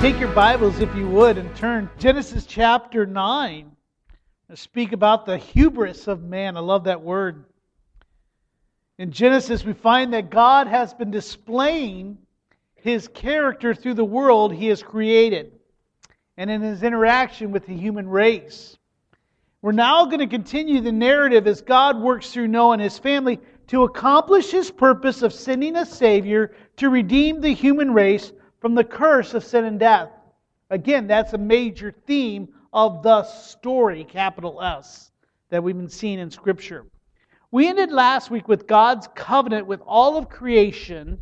Take your Bibles, if you would, and turn Genesis chapter 9. I speak about the hubris of man. I love that word. In Genesis, we find that God has been displaying his character through the world he has created and in his interaction with the human race. We're now going to continue the narrative as God works through Noah and his family to accomplish his purpose of sending a Savior to redeem the human race from the curse of sin and death. Again, that's a major theme of the story, capital S, that we've been seeing in Scripture. We ended last week with God's covenant with all of creation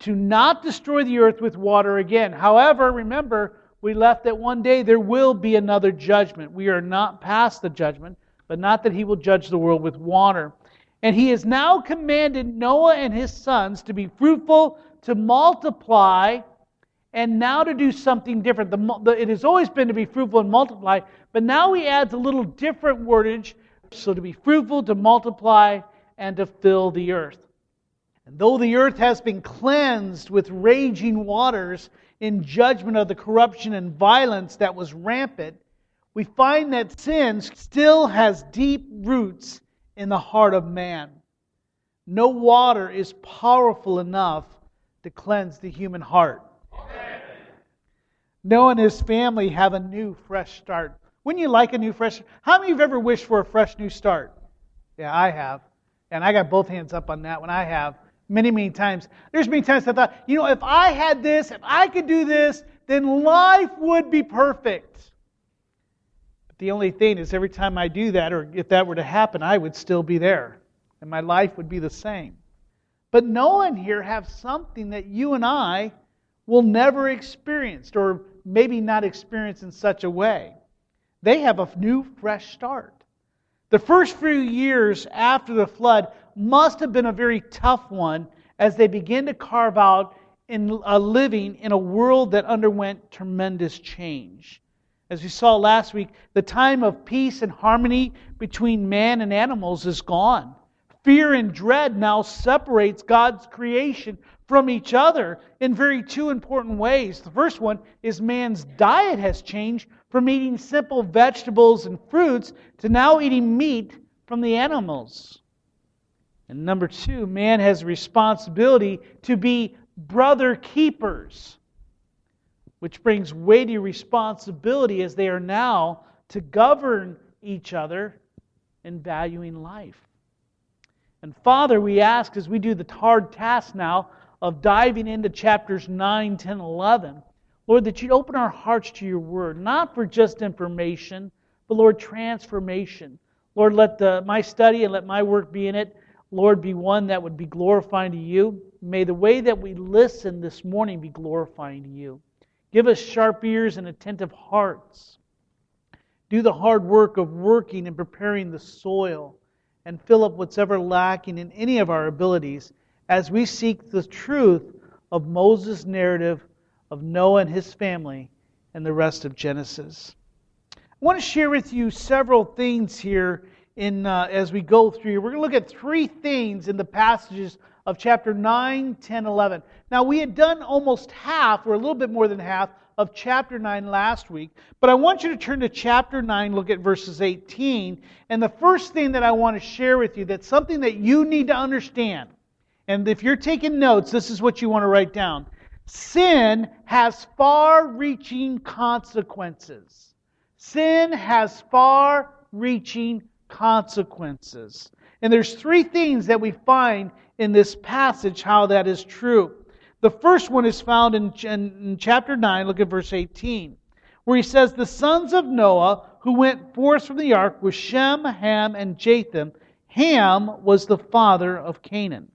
to not destroy the earth with water again. However, remember, we left that one day there will be another judgment. We are not past the judgment, but not that He will judge the world with water. And He has now commanded Noah and his sons to be fruitful, to multiply, and now to do something different. The, the, it has always been to be fruitful and multiply, but now he adds a little different wordage. So to be fruitful, to multiply, and to fill the earth. And though the earth has been cleansed with raging waters in judgment of the corruption and violence that was rampant, we find that sin still has deep roots in the heart of man. No water is powerful enough to cleanse the human heart. Noah and his family have a new, fresh start. Wouldn't you like a new, fresh How many of you have ever wished for a fresh new start? Yeah, I have. And I got both hands up on that one. I have many, many times. There's many times I thought, you know, if I had this, if I could do this, then life would be perfect. But the only thing is, every time I do that, or if that were to happen, I would still be there. And my life would be the same. But Noah and here have something that you and I will never experience, or maybe not experience in such a way. They have a new, fresh start. The first few years after the flood must have been a very tough one as they begin to carve out in a living in a world that underwent tremendous change. As we saw last week, the time of peace and harmony between man and animals is gone. Fear and dread now separates God's creation from each other in very two important ways. The first one is man's diet has changed from eating simple vegetables and fruits to now eating meat from the animals. And number two, man has a responsibility to be brother keepers, which brings weighty responsibility as they are now to govern each other in valuing life. And Father, we ask as we do the hard task now of diving into chapters 9, 10, 11. Lord, that you'd open our hearts to your word, not for just information, but Lord, transformation. Lord, let the, my study and let my work be in it, Lord, be one that would be glorifying to you. May the way that we listen this morning be glorifying to you. Give us sharp ears and attentive hearts. Do the hard work of working and preparing the soil and fill up what's ever lacking in any of our abilities as we seek the truth of Moses' narrative of Noah and his family and the rest of Genesis. I want to share with you several things here in, uh, as we go through. We're going to look at three things in the passages of chapter 9, 10, 11. Now, we had done almost half, or a little bit more than half, of chapter 9 last week, but I want you to turn to chapter 9, look at verses 18. And the first thing that I want to share with you that's something that you need to understand and if you're taking notes, this is what you want to write down. Sin has far reaching consequences. Sin has far reaching consequences. And there's three things that we find in this passage how that is true. The first one is found in, in, chapter 9, look at verse 18, where he says, The sons of Noah who went forth from the ark were Shem, Ham, and Japheth. Ham was the father of Canaan.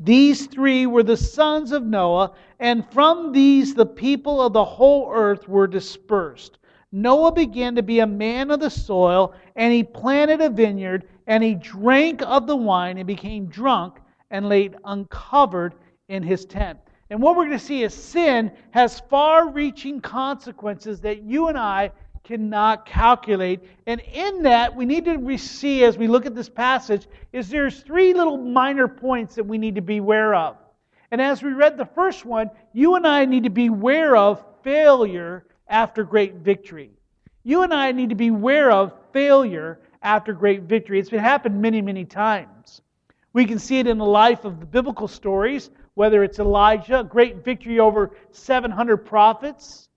These three were the sons of Noah, and from these the people of the whole earth were dispersed. Noah began to be a man of the soil, and he planted a vineyard, and he drank of the wine and became drunk and laid uncovered in his tent. And what we're going to see is sin has far reaching consequences that you and I cannot calculate. And in that, we need to see as we look at this passage is there's three little minor points that we need to be aware of. And as we read the first one, you and I need to be aware of failure after great victory. You and I need to be aware of failure after great victory. It's been happened many, many times. We can see it in the life of the biblical stories, whether it's Elijah, great victory over 700 prophets,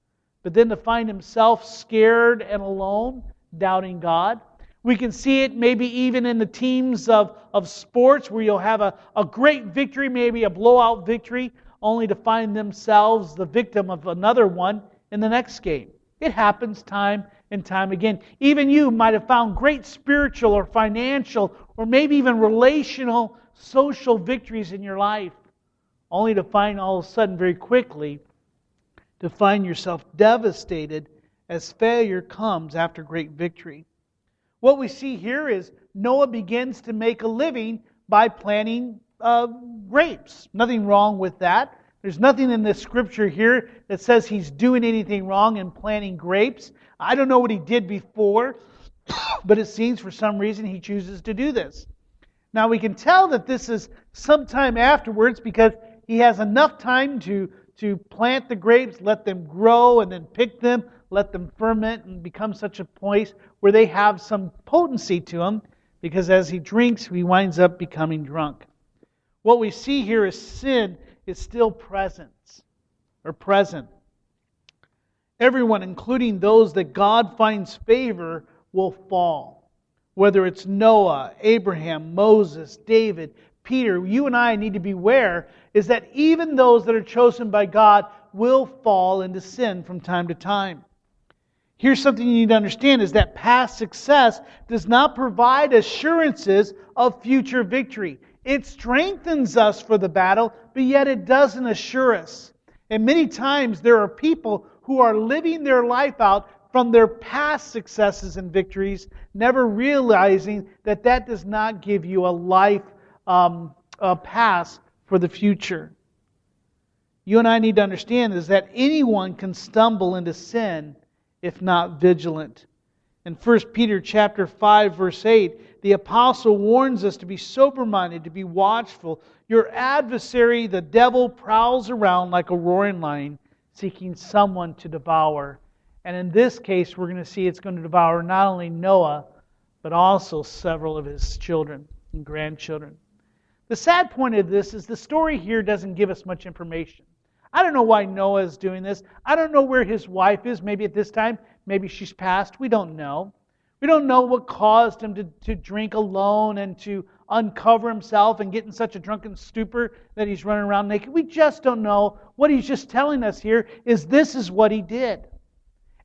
but then to find himself scared and alone, doubting God. We can see it maybe even in the teams of, of sports where you'll have a, a great victory, maybe a blowout victory, only to find themselves the victim of another one in the next game. It happens time and time again. Even you might have found great spiritual or financial or maybe even relational social victories in your life, only to find all of a sudden very quickly to find yourself devastated as failure comes after great victory. What we see here is Noah begins to make a living by planting uh, grapes. Nothing wrong with that. There's nothing in the scripture here that says he's doing anything wrong in planting grapes. I don't know what he did before, but it seems for some reason he chooses to do this. Now we can tell that this is sometime afterwards because he has enough time to, to plant the grapes, let them grow, and then pick them, let them ferment and become such a place where they have some potency to them because as he drinks, he winds up becoming drunk. What we see here is sin is still present or present. Everyone, including those that God finds favor, will fall. Whether it's Noah, Abraham, Moses, David, Peter, you and I need to beware is that even those that are chosen by God will fall into sin from time to time. Here's something you need to understand is that past success does not provide assurances of future victory. It strengthens us for the battle, but yet it doesn't assure us. And many times there are people who are living their life out from their past successes and victories, never realizing that that does not give you a life um, a pass for the future. You and I need to understand is that anyone can stumble into sin if not vigilant. In 1 Peter chapter 5 verse 8, the apostle warns us to be sober minded, to be watchful. Your adversary, the devil, prowls around like a roaring lion, seeking someone to devour. And in this case, we're going to see it's going to devour not only Noah, but also several of his children and grandchildren. The sad point of this is the story here doesn't give us much information. I don't know why Noah is doing this. I don't know where his wife is. Maybe at this time, maybe she's passed. We don't know. We don't know what caused him to, to drink alone and to uncover himself and get in such a drunken stupor that he's running around naked. We just don't know. What he's just telling us here is this is what he did.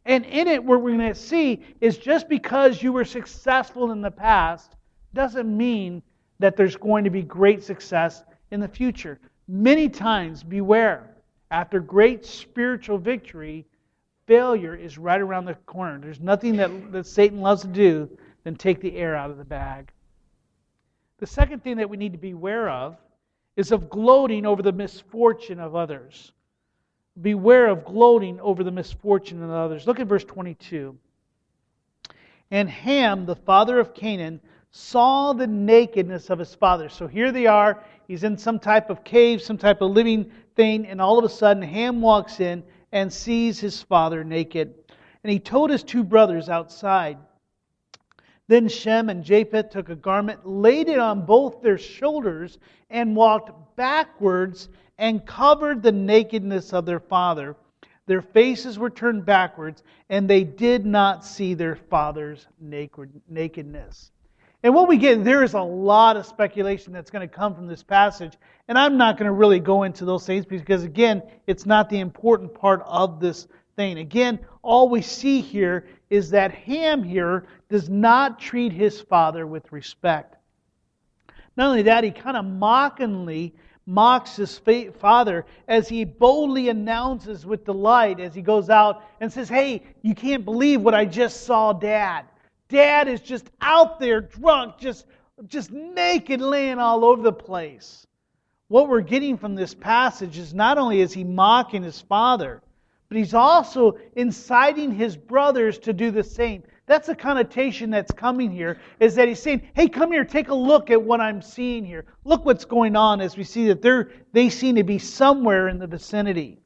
And in it, what we're going to see is just because you were successful in the past doesn't mean that there's going to be great success in the future. Many times, beware, after great spiritual victory, failure is right around the corner. There's nothing that, that Satan loves to do than take the air out of the bag. The second thing that we need to be aware of is of gloating over the misfortune of others. Beware of gloating over the misfortune of others. Look at verse 22. And Ham, the father of Canaan, saw the nakedness of his father. So here they are. He's in some type of cave, some type of living thing, and all of a sudden Ham walks in and sees his father naked. And he told his two brothers outside. Then Shem and Japheth took a garment, laid it on both their shoulders, and walked backwards and covered the nakedness of their father. Their faces were turned backwards, and they did not see their father's nakedness. And what we get, there is a lot of speculation that's going to come from this passage. And I'm not going to really go into those things because, again, it's not the important part of this thing. Again, all we see here is that Ham here does not treat his father with respect. Not only that, he kind of mockingly mocks his father as he boldly announces with delight as he goes out and says, Hey, you can't believe what I just saw, Dad. Dad is just out there drunk, just, just naked, laying all over the place. What we're getting from this passage is not only is he mocking his father, but he's also inciting his brothers to do the same. That's the connotation that's coming here, is that he's saying, hey, come here, take a look at what I'm seeing here. Look what's going on as we see that they're, they seem to be somewhere in the vicinity.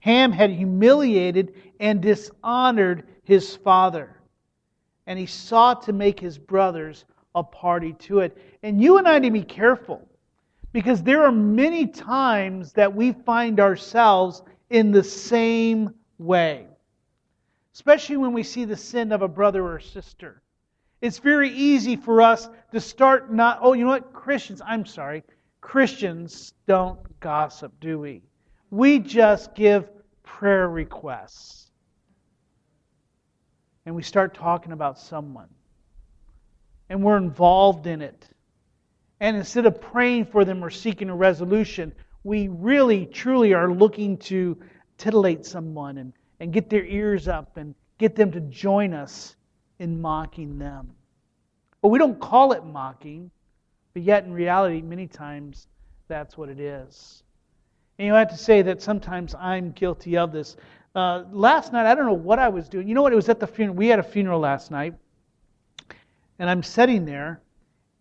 Ham had humiliated and dishonored his father, and he sought to make his brothers a party to it. And you and I need to be careful, because there are many times that we find ourselves in the same way especially when we see the sin of a brother or sister. It's very easy for us to start not, oh, you know what? Christians, I'm sorry, Christians don't gossip, do we? We just give prayer requests. And we start talking about someone. And we're involved in it. And instead of praying for them or seeking a resolution, we really, truly are looking to titillate someone and and get their ears up and get them to join us in mocking them. But we don't call it mocking, but yet in reality, many times that's what it is. And you have to say that sometimes I'm guilty of this. Uh, last night, I don't know what I was doing. You know what? It was at the funeral. We had a funeral last night, and I'm sitting there,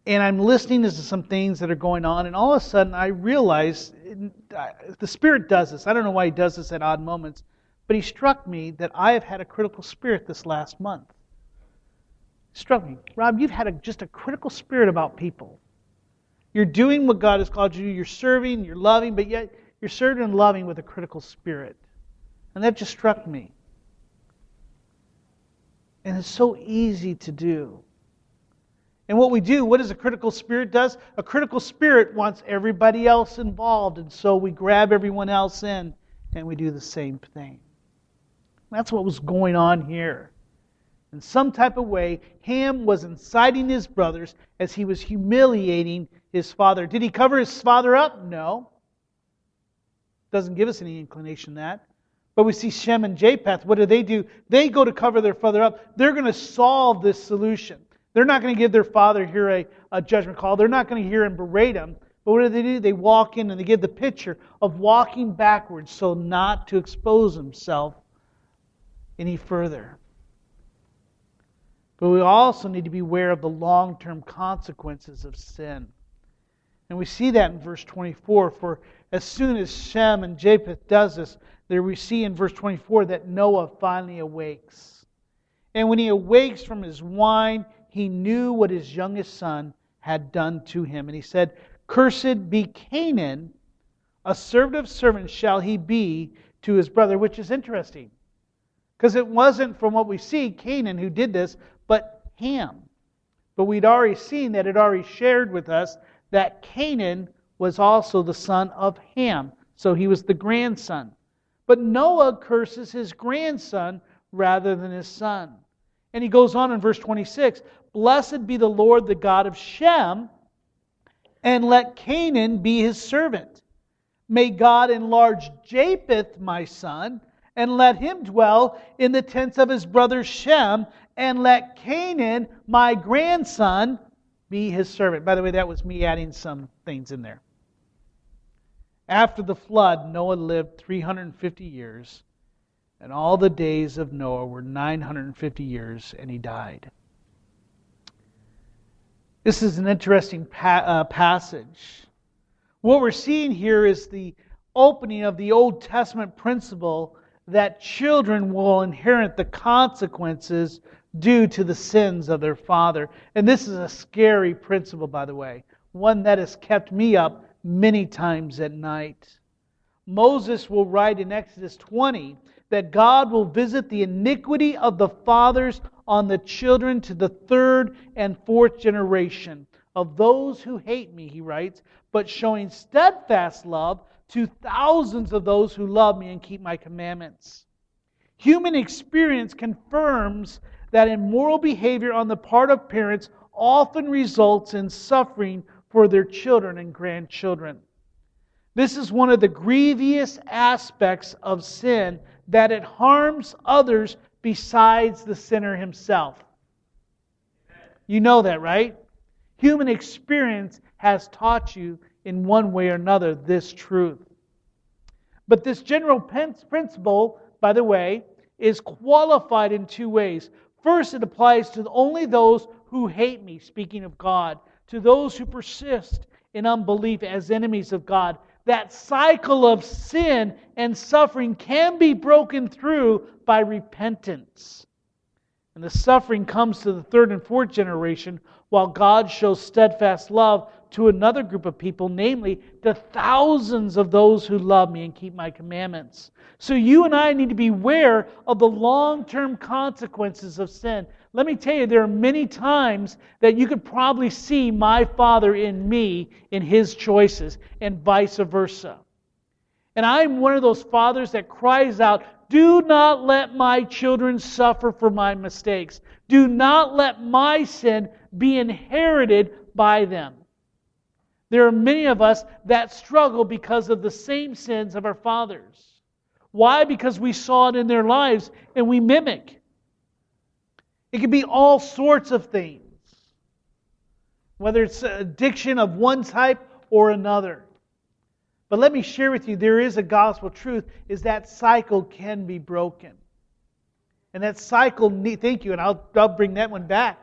and I'm listening to some things that are going on, and all of a sudden I realize the Spirit does this. I don't know why He does this at odd moments. But he struck me that I have had a critical spirit this last month. Struck me. Rob, you've had a, just a critical spirit about people. You're doing what God has called you. You're serving, you're loving, but yet you're serving and loving with a critical spirit. And that just struck me. And it's so easy to do. And what we do, what does a critical spirit does? A critical spirit wants everybody else involved, and so we grab everyone else in and we do the same thing. That's what was going on here. In some type of way, Ham was inciting his brothers as he was humiliating his father. Did he cover his father up? No. Doesn't give us any inclination that. But we see Shem and Japheth. What do they do? They go to cover their father up. They're going to solve this solution. They're not going to give their father here a, a judgment call. They're not going to hear him berate him. But what do they do? They walk in and they give the picture of walking backwards so not to expose himself any further. But we also need to be aware of the long term consequences of sin. And we see that in verse 24. For as soon as Shem and Japheth does this, there we see in verse 24 that Noah finally awakes. And when he awakes from his wine, he knew what his youngest son had done to him. And he said, Cursed be Canaan, a servant of servants shall he be to his brother, which is interesting. Because it wasn't from what we see Canaan who did this, but Ham. But we'd already seen that it already shared with us that Canaan was also the son of Ham. So he was the grandson. But Noah curses his grandson rather than his son. And he goes on in verse 26 Blessed be the Lord, the God of Shem, and let Canaan be his servant. May God enlarge Japheth, my son and let him dwell in the tents of his brother Shem, and let Canaan, my grandson, be his servant. By the way, that was me adding some things in there. After the flood, Noah lived 350 years, and all the days of Noah were 950 years, and he died. This is an interesting pa- uh, passage. What we're seeing here is the opening of the Old Testament principle that children will inherit the consequences due to the sins of their father. And this is a scary principle, by the way, one that has kept me up many times at night. Moses will write in Exodus 20 that God will visit the iniquity of the fathers on the children to the third and fourth generation of those who hate me, he writes, but showing steadfast love to thousands of those who love me and keep my commandments. Human experience confirms that immoral behavior on the part of parents often results in suffering for their children and grandchildren. This is one of the grievous aspects of sin that it harms others besides the sinner himself. You know that, right? Human experience has taught you in one way or another this truth. But this general principle, by the way, is qualified in two ways. First, it applies to only those who hate me, speaking of God, to those who persist in unbelief as enemies of God. That cycle of sin and suffering can be broken through by repentance. And the suffering comes to the third and fourth generation, while God shows steadfast love to another group of people, namely the thousands of those who love me and keep my commandments. So you and I need to be aware of the long term consequences of sin. Let me tell you, there are many times that you could probably see my father in me in his choices, and vice versa. And I'm one of those fathers that cries out, Do not let my children suffer for my mistakes. Do not let my sin be inherited by them. There are many of us that struggle because of the same sins of our fathers. Why? Because we saw it in their lives and we mimic. It can be all sorts of things, whether it's addiction of one type or another. But let me share with you there is a gospel truth is that cycle can be broken. And that cycle, thank you, and I'll, I'll bring that one back.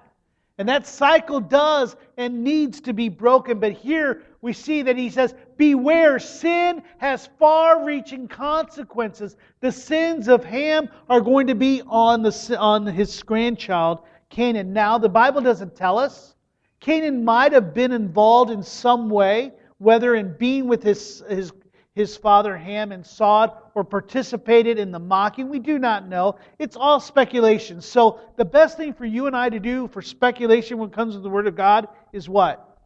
And that cycle does and needs to be broken. But here we see that he says, Beware, sin has far reaching consequences. The sins of Ham are going to be on, the, on his grandchild, Canaan. Now, the Bible doesn't tell us. Canaan might have been involved in some way, whether in being with his, his his father Ham and Sod or participated in the mocking. We do not know. It's all speculation. So the best thing for you and I to do for speculation when it comes to the Word of God is what?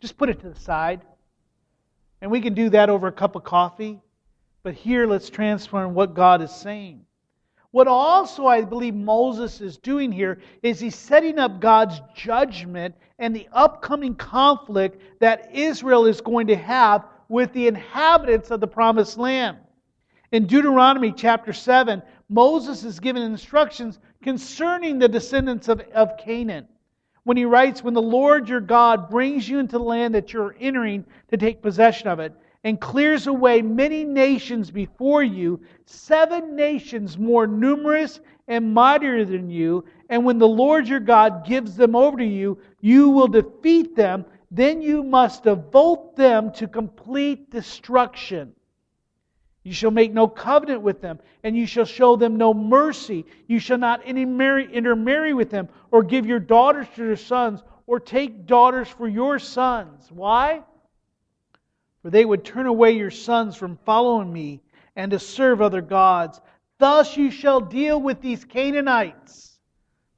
Just put it to the side. And we can do that over a cup of coffee. But here, let's transform what God is saying. What also I believe Moses is doing here is he's setting up God's judgment and the upcoming conflict that Israel is going to have with the inhabitants of the promised land. In Deuteronomy chapter 7, Moses is given instructions concerning the descendants of, of Canaan. When he writes, When the Lord your God brings you into the land that you're entering to take possession of it, and clears away many nations before you, seven nations more numerous and mightier than you, and when the Lord your God gives them over to you, you will defeat them then you must devote them to complete destruction. You shall make no covenant with them, and you shall show them no mercy. You shall not intermarry with them, or give your daughters to their sons, or take daughters for your sons. Why? For they would turn away your sons from following me and to serve other gods. Thus you shall deal with these Canaanites,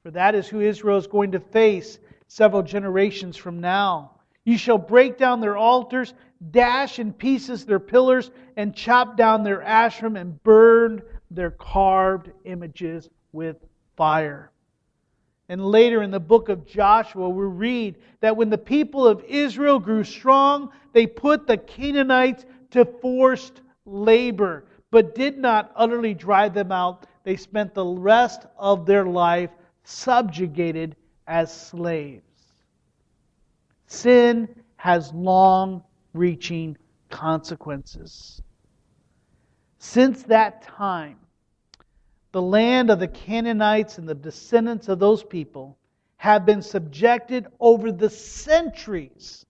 for that is who Israel is going to face several generations from now. You shall break down their altars, dash in pieces their pillars, and chop down their Asherim and burn their carved images with fire. And later in the book of Joshua, we read that when the people of Israel grew strong, they put the Canaanites to forced labor, but did not utterly drive them out. They spent the rest of their life subjugated as slaves. Sin has long reaching consequences. Since that time, the land of the Canaanites and the descendants of those people have been subjected over the centuries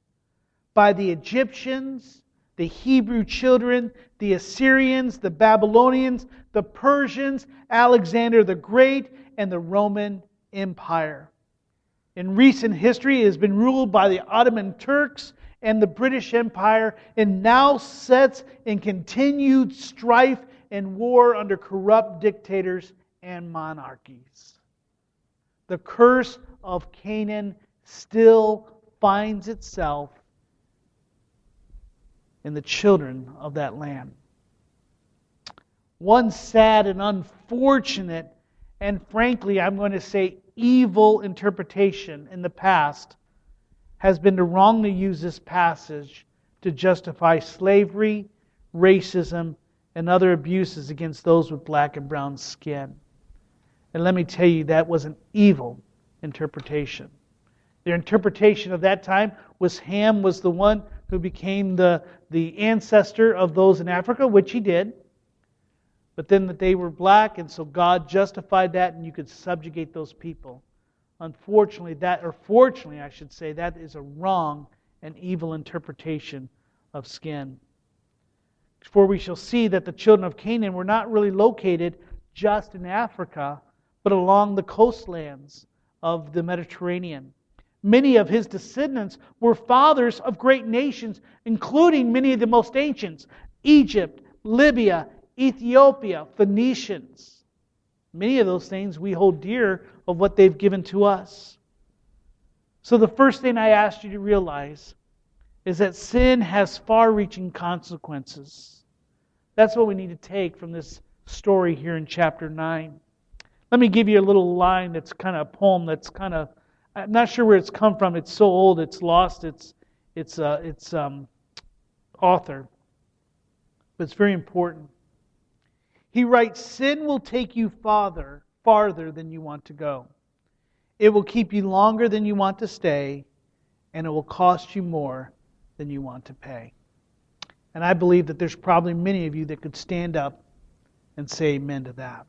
by the Egyptians, the Hebrew children, the Assyrians, the Babylonians, the Persians, Alexander the Great, and the Roman Empire in recent history, it has been ruled by the Ottoman Turks and the British Empire, and now sets in continued strife and war under corrupt dictators and monarchies. The curse of Canaan still finds itself in the children of that land. One sad and unfortunate, and frankly, I'm going to say evil interpretation in the past has been to wrongly use this passage to justify slavery, racism, and other abuses against those with black and brown skin. And let me tell you, that was an evil interpretation. Their interpretation of that time was Ham was the one who became the, the ancestor of those in Africa, which he did. But then that they were black, and so God justified that, and you could subjugate those people. Unfortunately, that, or fortunately, I should say, that is a wrong and evil interpretation of skin. For we shall see that the children of Canaan were not really located just in Africa, but along the coastlands of the Mediterranean. Many of his descendants were fathers of great nations, including many of the most ancients Egypt, Libya, Ethiopia, Phoenicians. Many of those things we hold dear of what they've given to us. So, the first thing I ask you to realize is that sin has far reaching consequences. That's what we need to take from this story here in chapter 9. Let me give you a little line that's kind of a poem that's kind of, I'm not sure where it's come from. It's so old, it's lost its, its, uh, its um, author. But it's very important. He writes Sin will take you farther, farther than you want to go. It will keep you longer than you want to stay, and it will cost you more than you want to pay. And I believe that there's probably many of you that could stand up and say amen to that.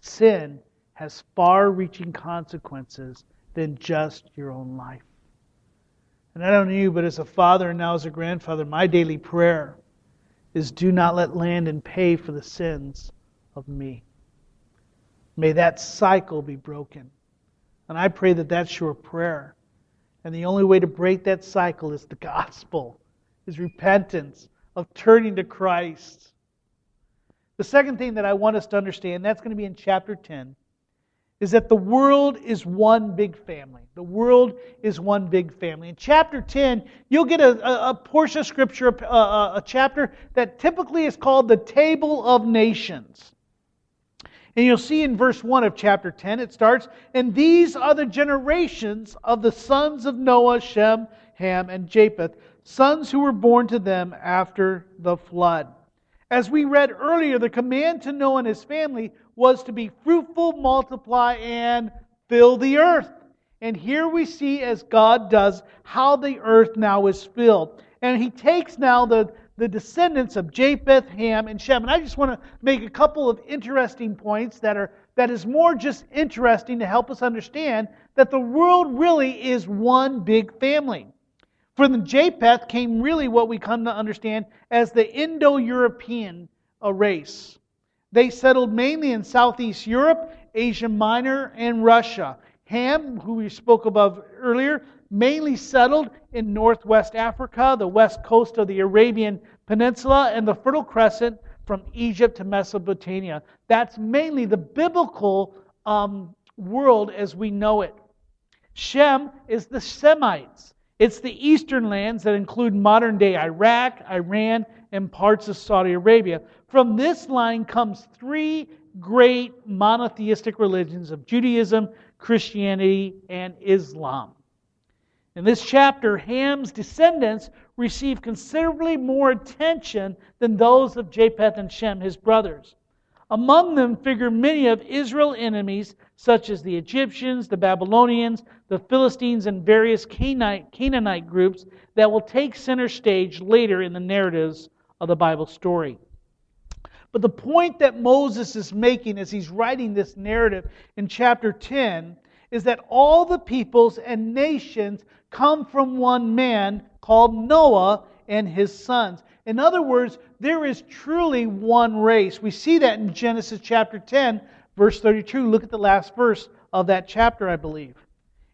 Sin has far reaching consequences than just your own life. And I don't know you, but as a father and now as a grandfather, my daily prayer is do not let Landon pay for the sins of me. May that cycle be broken. And I pray that that's your prayer. And the only way to break that cycle is the gospel, is repentance, of turning to Christ. The second thing that I want us to understand, that's going to be in chapter 10, is that the world is one big family. The world is one big family. In chapter 10, you'll get a, a, a portion of scripture, a, a, a chapter that typically is called the Table of Nations. And you'll see in verse 1 of chapter 10, it starts, And these are the generations of the sons of Noah, Shem, Ham, and Japheth, sons who were born to them after the flood. As we read earlier, the command to Noah and his family was to be fruitful, multiply, and fill the earth. And here we see, as God does, how the earth now is filled. And he takes now the, the descendants of Japheth, Ham, and Shem. And I just want to make a couple of interesting points that are that is more just interesting to help us understand that the world really is one big family. From the Japheth came really what we come to understand as the Indo European race. They settled mainly in Southeast Europe, Asia Minor, and Russia. Ham, who we spoke about earlier, mainly settled in northwest Africa, the west coast of the Arabian Peninsula, and the Fertile Crescent from Egypt to Mesopotamia. That's mainly the biblical um, world as we know it. Shem is the Semites. It's the eastern lands that include modern day Iraq, Iran, and parts of Saudi Arabia. From this line comes three great monotheistic religions of Judaism, Christianity, and Islam. In this chapter, Ham's descendants receive considerably more attention than those of Japheth and Shem, his brothers. Among them figure many of Israel's enemies, such as the Egyptians, the Babylonians, the Philistines, and various Canaanite, groups that will take center stage later in the narratives of the Bible story. But the point that Moses is making as he's writing this narrative in chapter 10 is that all the peoples and nations come from one man called Noah and his sons. In other words, there is truly one race. We see that in Genesis chapter 10, verse 32. Look at the last verse of that chapter, I believe.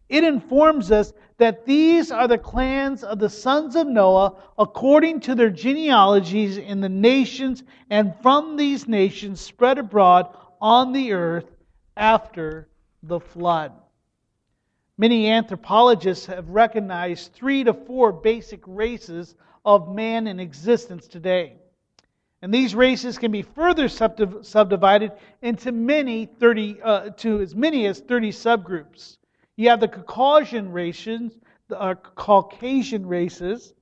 It informs us that these are the clans of the sons of Noah according to their genealogies in the nations, and from these nations spread abroad on the earth after the flood. Many anthropologists have recognized three to four basic races of man in existence today. And these races can be further subdivided into many 30 uh, to as many as 30 subgroups. You have the Caucasian races, the uh, Caucasian races,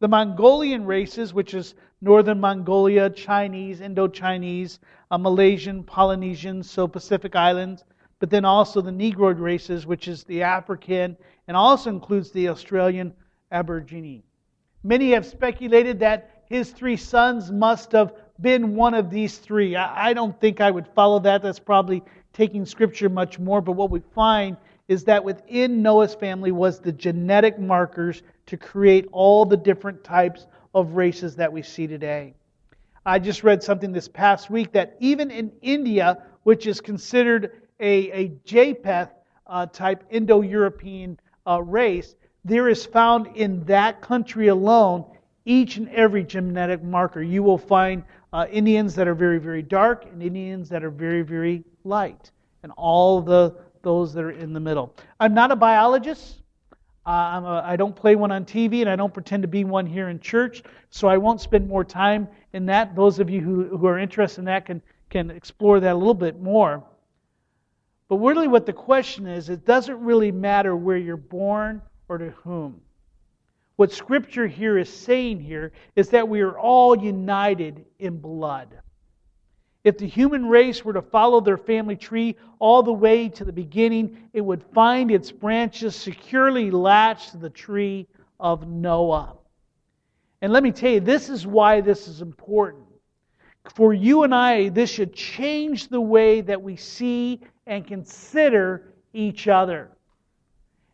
the Mongolian races, which is Northern Mongolia, Chinese, Indo Chinese, uh, Malaysian, Polynesian, so Pacific Islands, but then also the Negroid races, which is the African, and also includes the Australian Aborigine. Many have speculated that his three sons must have been one of these three. I, I don't think I would follow that. That's probably taking scripture much more, but what we find is that within Noah's family was the genetic markers to create all the different types of races that we see today. I just read something this past week that even in India, which is considered a, a Japheth uh, type Indo European uh, race, there is found in that country alone each and every genetic marker. You will find uh, Indians that are very, very dark and Indians that are very, very light, and all the those that are in the middle. I'm not a biologist. Uh, I'm a, I don't play one on TV, and I don't pretend to be one here in church, so I won't spend more time in that. Those of you who, who are interested in that can, can explore that a little bit more. But really, what the question is, it doesn't really matter where you're born or to whom. What Scripture here is saying here is that we are all united in blood. If the human race were to follow their family tree all the way to the beginning, it would find its branches securely latched to the tree of Noah. And let me tell you, this is why this is important. For you and I, this should change the way that we see and consider each other.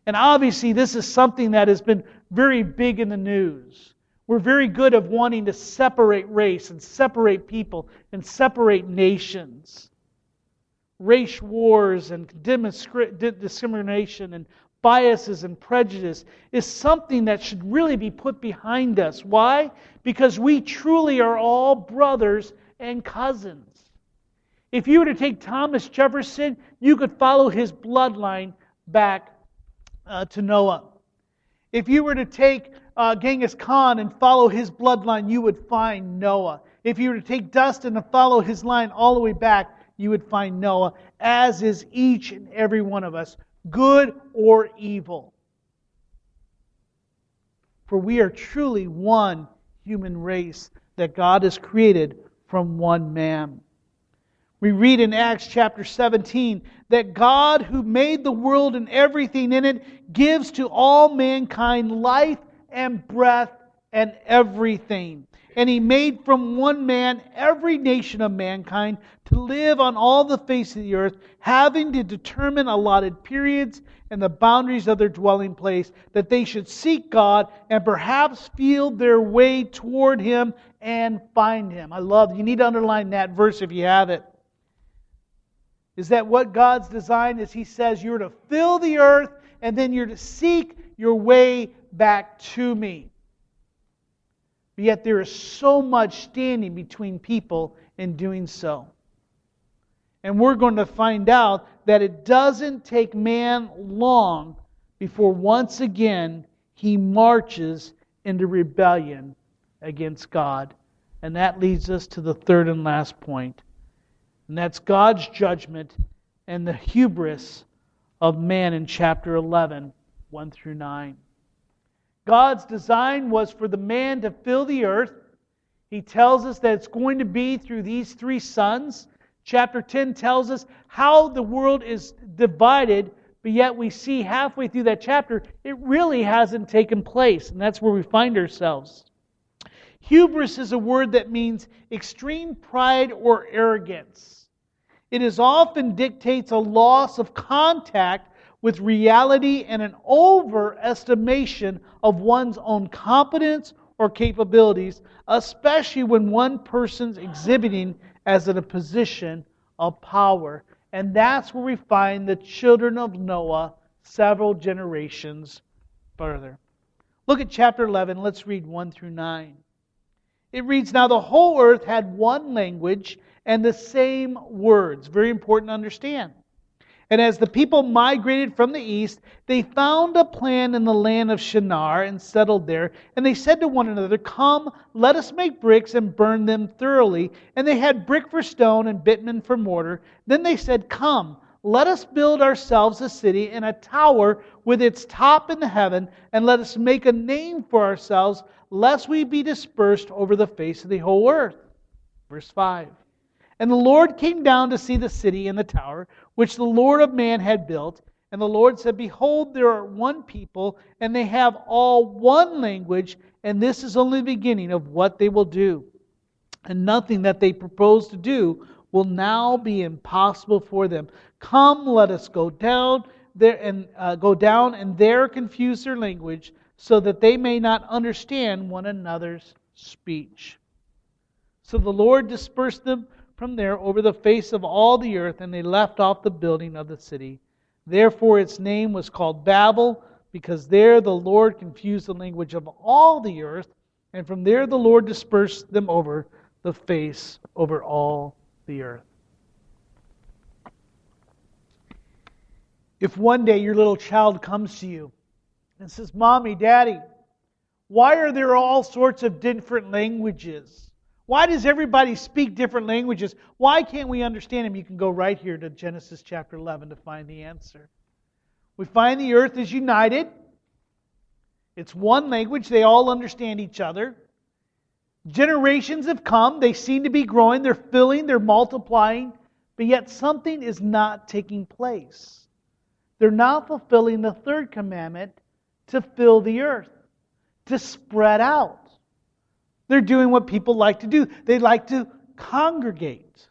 And obviously, this is something that has been very big in the news. We're very good at wanting to separate race and separate people and separate nations. Race wars and discrimination and biases and prejudice is something that should really be put behind us. Why? Because we truly are all brothers and cousins. If you were to take Thomas Jefferson, you could follow his bloodline back uh, to Noah. If you were to take uh, Genghis Khan and follow his bloodline, you would find Noah. If you were to take Dustin and follow his line all the way back, you would find Noah, as is each and every one of us, good or evil. For we are truly one human race that God has created from one man. We read in Acts chapter 17 that God, who made the world and everything in it, gives to all mankind life and breath and everything. And he made from one man every nation of mankind to live on all the face of the earth, having to determine allotted periods and the boundaries of their dwelling place, that they should seek God and perhaps feel their way toward him and find him. I love, you need to underline that verse if you have it. Is that what God's design is? He says you're to fill the earth and then you're to seek your way back to me. But yet there is so much standing between people in doing so. And we're going to find out that it doesn't take man long before once again he marches into rebellion against God. And that leads us to the third and last point. And that's God's judgment and the hubris of man in chapter 11, 1 through 9. God's design was for the man to fill the earth. He tells us that it's going to be through these three sons. Chapter 10 tells us how the world is divided, but yet we see halfway through that chapter, it really hasn't taken place. And that's where we find ourselves. Hubris is a word that means extreme pride or arrogance. It is often dictates a loss of contact with reality and an overestimation of one's own competence or capabilities, especially when one person's exhibiting as in a position of power. And that's where we find the children of Noah several generations further. Look at chapter 11. Let's read 1 through 9. It reads Now the whole earth had one language and the same words. Very important to understand. And as the people migrated from the east, they found a plan in the land of Shinar and settled there. And they said to one another, Come, let us make bricks and burn them thoroughly. And they had brick for stone and bitumen for mortar. Then they said, Come, Let us build ourselves a city and a tower with its top in the heaven, and let us make a name for ourselves, lest we be dispersed over the face of the whole earth. Verse 5. And the Lord came down to see the city and the tower, which the Lord of man had built. And the Lord said, Behold, there are one people, and they have all one language, and this is only the beginning of what they will do. And nothing that they propose to do will now be impossible for them. Come, let us go down there and uh, go down and there confuse their language, so that they may not understand one another's speech. So the Lord dispersed them from there over the face of all the earth, and they left off the building of the city. Therefore its name was called Babel, because there the Lord confused the language of all the earth, and from there the Lord dispersed them over the face over all the earth. If one day your little child comes to you and says, Mommy, Daddy, why are there all sorts of different languages? Why does everybody speak different languages? Why can't we understand them? You can go right here to Genesis chapter 11 to find the answer. We find the earth is united. It's one language. They all understand each other. Generations have come. They seem to be growing. They're filling. They're multiplying. But yet something is not taking place. They're not fulfilling the third commandment to fill the earth, to spread out. They're doing what people like to do. They like to congregate.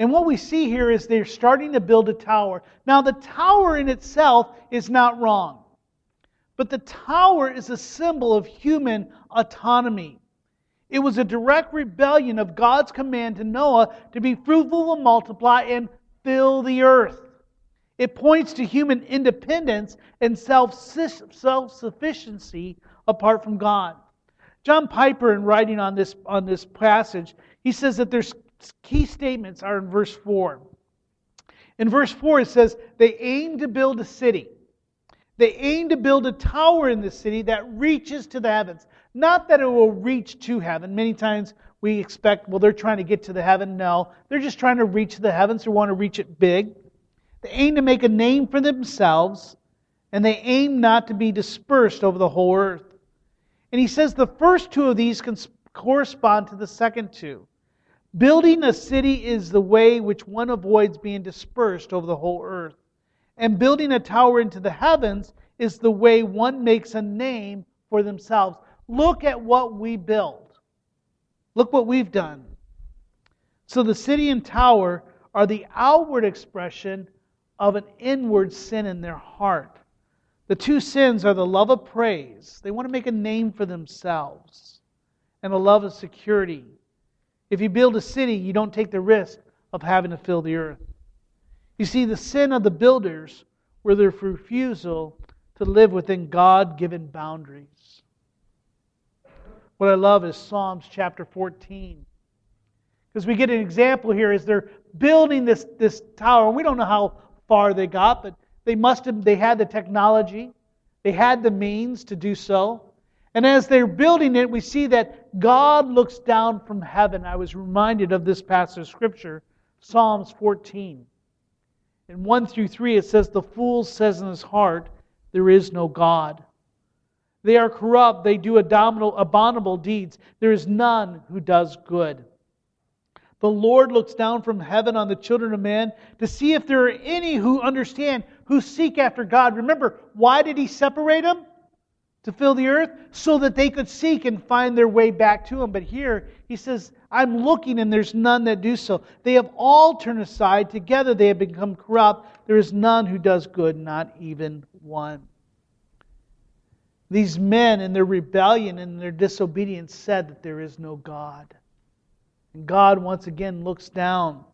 And what we see here is they're starting to build a tower. Now, the tower in itself is not wrong, but the tower is a symbol of human autonomy. It was a direct rebellion of God's command to Noah to be fruitful and multiply and fill the earth. It points to human independence and self sufficiency apart from God. John Piper, in writing on this, on this passage, he says that there's key statements are in verse 4. In verse 4, it says, They aim to build a city. They aim to build a tower in the city that reaches to the heavens. Not that it will reach to heaven. Many times we expect, well, they're trying to get to the heaven. No, they're just trying to reach the heavens. They want to reach it big. They aim to make a name for themselves, and they aim not to be dispersed over the whole earth. And he says the first two of these can correspond to the second two. Building a city is the way which one avoids being dispersed over the whole earth. And building a tower into the heavens is the way one makes a name for themselves. Look at what we build. Look what we've done. So the city and tower are the outward expression of an inward sin in their heart. The two sins are the love of praise. They want to make a name for themselves. And the love of security. If you build a city, you don't take the risk of having to fill the earth. You see, the sin of the builders were their refusal to live within God given boundaries. What I love is Psalms chapter 14. Because we get an example here as they're building this, this tower. We don't know how far they got, but they must have they had the technology, they had the means to do so. And as they're building it, we see that God looks down from heaven. I was reminded of this passage of scripture, Psalms 14. In 1 through 3, it says, The fool says in his heart, There is no God. They are corrupt. They do abominable, deeds. There is none who does good. The Lord looks down from heaven on the children of man to see if there are any who understand, who seek after God. Remember, why did He separate them? To fill the earth? So that they could seek and find their way back to Him. But here, He says, I'm looking and there's none that do so. They have all turned aside. Together they have become corrupt. There is none who does good, not even one. These men, in their rebellion and their disobedience, said that there is no God. And God once again looks down.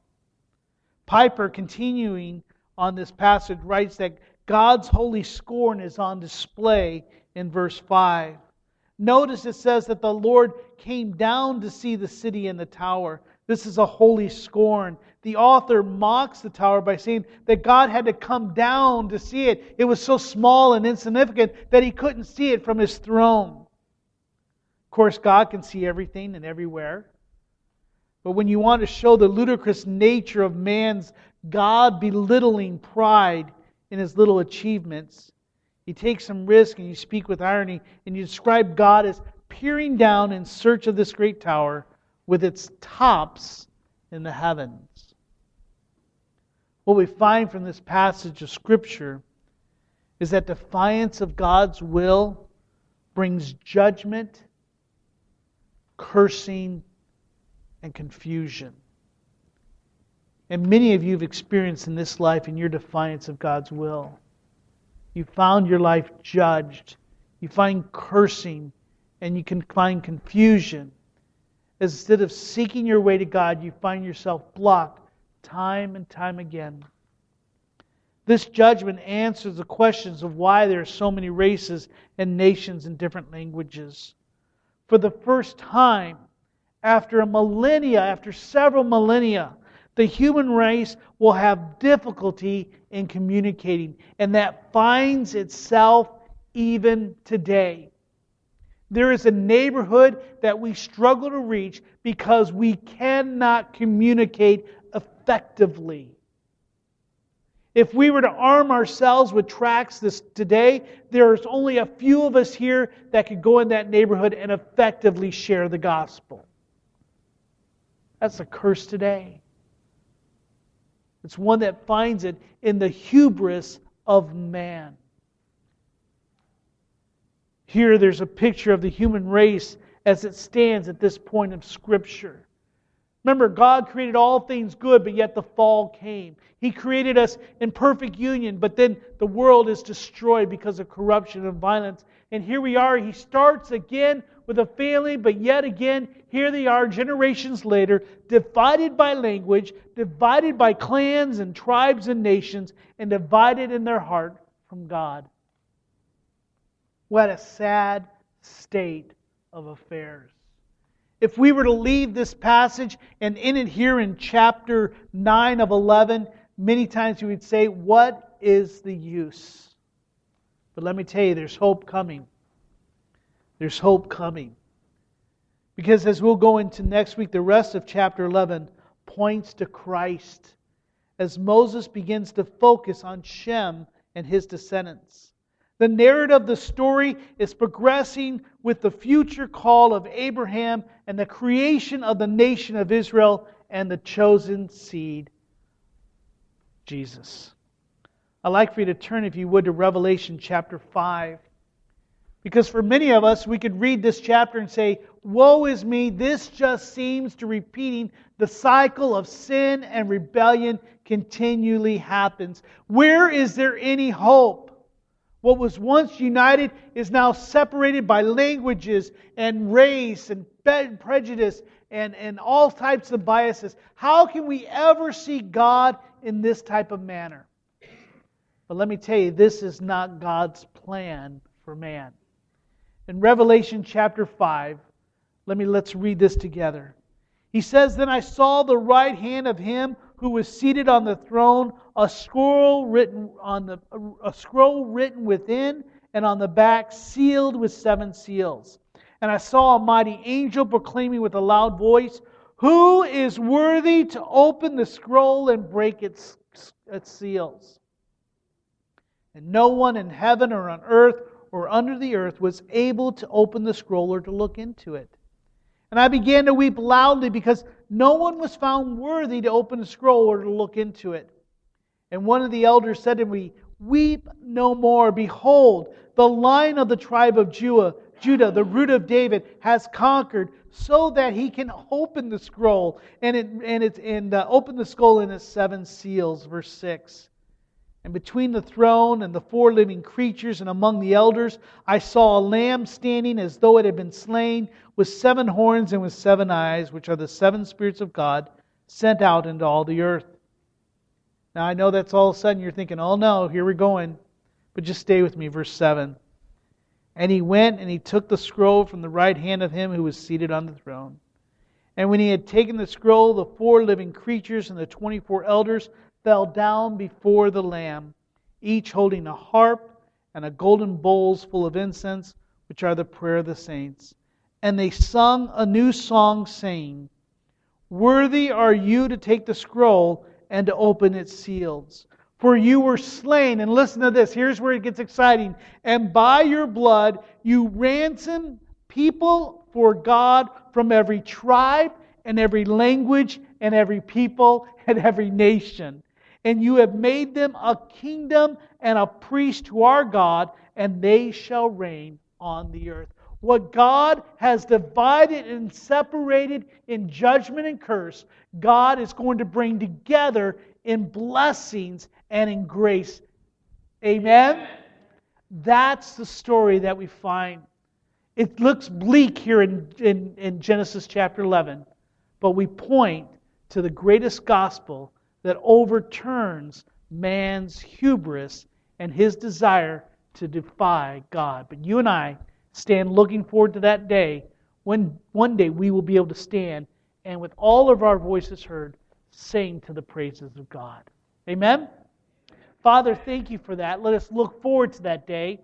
Piper, continuing on this passage, writes that God's holy scorn is on display in verse 5. Notice it says that the Lord came down to see the city and the tower. This is a holy scorn. The author mocks the tower by saying that God had to come down to see it. It was so small and insignificant that he couldn't see it from his throne. Of course, God can see everything and everywhere. But when you want to show the ludicrous nature of man's God belittling pride in his little achievements, you take some risk and you speak with irony and you describe God as peering down in search of this great tower with its tops in the heavens. What we find from this passage of Scripture is that defiance of God's will brings judgment, cursing, and confusion. And many of you have experienced in this life in your defiance of God's will. You found your life judged. You find cursing and you can find confusion. Instead of seeking your way to God, you find yourself blocked time and time again. This judgment answers the questions of why there are so many races and nations and different languages. For the first time, after a millennia, after several millennia, the human race will have difficulty in communicating, and that finds itself even today. There is a neighborhood that we struggle to reach because we cannot communicate effectively. If we were to arm ourselves with tracts this today, there's only a few of us here that could go in that neighborhood and effectively share the gospel. That's a curse today. It's one that finds it in the hubris of man. Here, there's a picture of the human race as it stands at this point of Scripture. Remember, God created all things good, but yet the fall came. He created us in perfect union, but then the world is destroyed because of corruption and violence. And here we are. He starts again with a family, but yet again, here they are generations later, divided by language, divided by clans and tribes and nations, and divided in their heart from God. What a sad state of affairs. If we were to leave this passage and in it here in chapter 9 of 11, many times we would say, What is the use? But let me tell you, there's hope coming. There's hope coming. Because as we'll go into next week, the rest of chapter 11 points to Christ as Moses begins to focus on Shem and his descendants. The narrative of the story is progressing with the future call of Abraham and the creation of the nation of Israel and the chosen seed, Jesus. I'd like for you to turn, if you would, to Revelation chapter 5. Because for many of us, we could read this chapter and say, Woe is me, this just seems to be repeating the cycle of sin and rebellion continually happens. Where is there any hope? What was once united is now separated by languages and race and prejudice and, and all types of biases. How can we ever see God in this type of manner? But let me tell you, this is not God's plan for man. In Revelation chapter 5, let me let's read this together. He says, Then I saw the right hand of him who was seated on the throne, a scroll written on the a scroll written within and on the back sealed with seven seals. And I saw a mighty angel proclaiming with a loud voice, "Who is worthy to open the scroll and break its its seals?" And no one in heaven or on earth or under the earth was able to open the scroll or to look into it. And I began to weep loudly because no one was found worthy to open the scroll or to look into it. And one of the elders said to me, Weep no more. Behold, the lion of the tribe of Judah, Judah, the root of David, has conquered so that he can open the scroll and, it, and, it, and uh, open the scroll in its seven seals. Verse 6. And between the throne and the four living creatures and among the elders, I saw a lamb standing as though it had been slain, with seven horns and with seven eyes, which are the seven spirits of God sent out into all the earth. Now I know that's all of a sudden you're thinking, oh no, here we're going. But just stay with me, verse 7. And he went and he took the scroll from the right hand of him who was seated on the throne. And when he had taken the scroll, the four living creatures and the twenty four elders fell down before the Lamb, each holding a harp and a golden bowls full of incense, which are the prayer of the saints. And they sung a new song, saying, Worthy are you to take the scroll and to open its seals. For you were slain, and listen to this, here's where it gets exciting. And by your blood you ransom people for God from every tribe and every language and every people and every nation. And you have made them a kingdom and a priest to our God, and they shall reign on the earth. What God has divided and separated in judgment and curse, God is going to bring together in blessings and in grace. Amen? That's the story that we find. It looks bleak here in, in, in Genesis chapter 11, but we point to the greatest gospel that overturns man's hubris and his desire to defy God. But you and I stand looking forward to that day when one day we will be able to stand and with all of our voices heard sing to the praises of God. Amen? Father, thank you for that. Let us look forward to that day.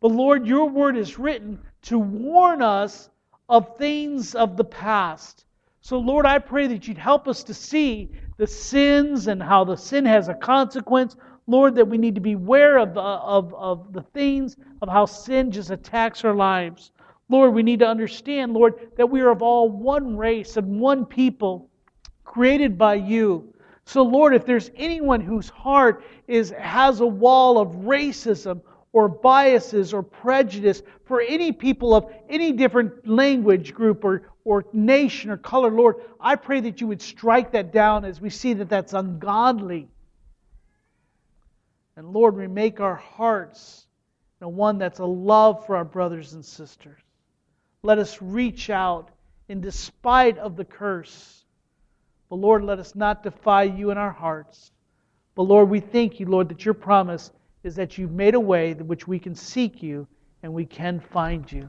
But Lord, your word is written to warn us of things of the past. So, Lord, I pray that you'd help us to see the sins and how the sin has a consequence. Lord, that we need to be aware of, uh, of, of the things of how sin just attacks our lives. Lord, we need to understand, Lord, that we are of all one race and one people created by you. So, Lord, if there's anyone whose heart is, has a wall of racism or biases or prejudice for any people of any different language group or, or nation or color, Lord, I pray that you would strike that down as we see that that's ungodly. And Lord, we make our hearts know, one that's a love for our brothers and sisters. Let us reach out in despite of the curse. But Lord, let us not defy you in our hearts. But Lord, we thank you, Lord, that your promise is that you've made a way which we can seek you and we can find you.